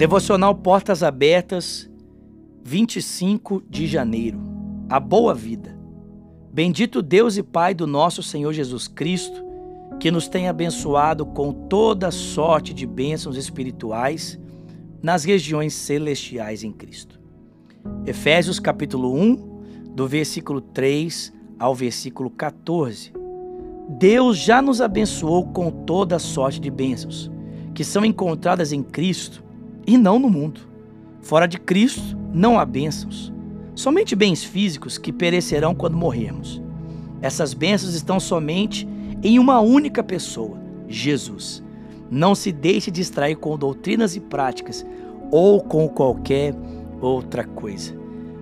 Devocional Portas Abertas, 25 de janeiro. A boa vida. Bendito Deus e Pai do nosso Senhor Jesus Cristo, que nos tem abençoado com toda sorte de bênçãos espirituais nas regiões celestiais em Cristo. Efésios capítulo 1, do versículo 3 ao versículo 14. Deus já nos abençoou com toda sorte de bênçãos, que são encontradas em Cristo e não no mundo. Fora de Cristo não há bênçãos, somente bens físicos que perecerão quando morrermos. Essas bênçãos estão somente em uma única pessoa, Jesus. Não se deixe distrair com doutrinas e práticas ou com qualquer outra coisa.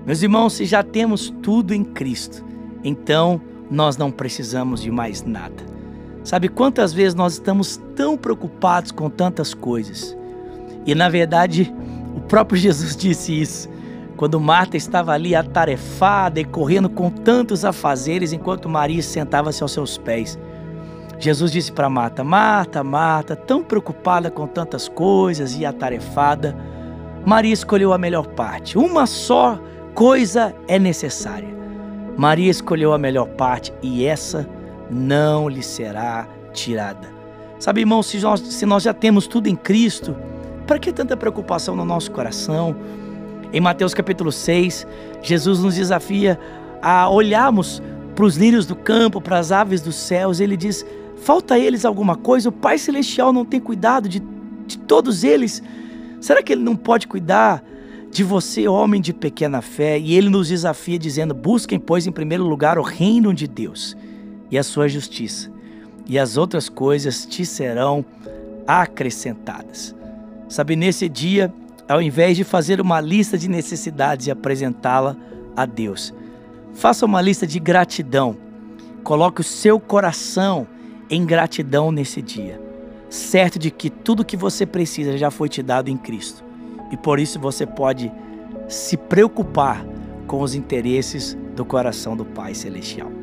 Meus irmãos, se já temos tudo em Cristo, então nós não precisamos de mais nada. Sabe quantas vezes nós estamos tão preocupados com tantas coisas? E na verdade, o próprio Jesus disse isso. Quando Marta estava ali atarefada e correndo com tantos afazeres, enquanto Maria sentava-se aos seus pés. Jesus disse para Marta: Marta, Marta, tão preocupada com tantas coisas e atarefada, Maria escolheu a melhor parte. Uma só coisa é necessária. Maria escolheu a melhor parte e essa não lhe será tirada. Sabe, irmão, se nós, se nós já temos tudo em Cristo, para que tanta preocupação no nosso coração? Em Mateus capítulo 6, Jesus nos desafia a olharmos para os lírios do campo, para as aves dos céus. Ele diz: falta a eles alguma coisa? O Pai Celestial não tem cuidado de, de todos eles? Será que Ele não pode cuidar de você, homem de pequena fé? E Ele nos desafia dizendo: busquem, pois, em primeiro lugar o reino de Deus e a sua justiça, e as outras coisas te serão acrescentadas. Sabe, nesse dia, ao invés de fazer uma lista de necessidades e apresentá-la a Deus, faça uma lista de gratidão. Coloque o seu coração em gratidão nesse dia, certo de que tudo que você precisa já foi te dado em Cristo. E por isso você pode se preocupar com os interesses do coração do Pai Celestial.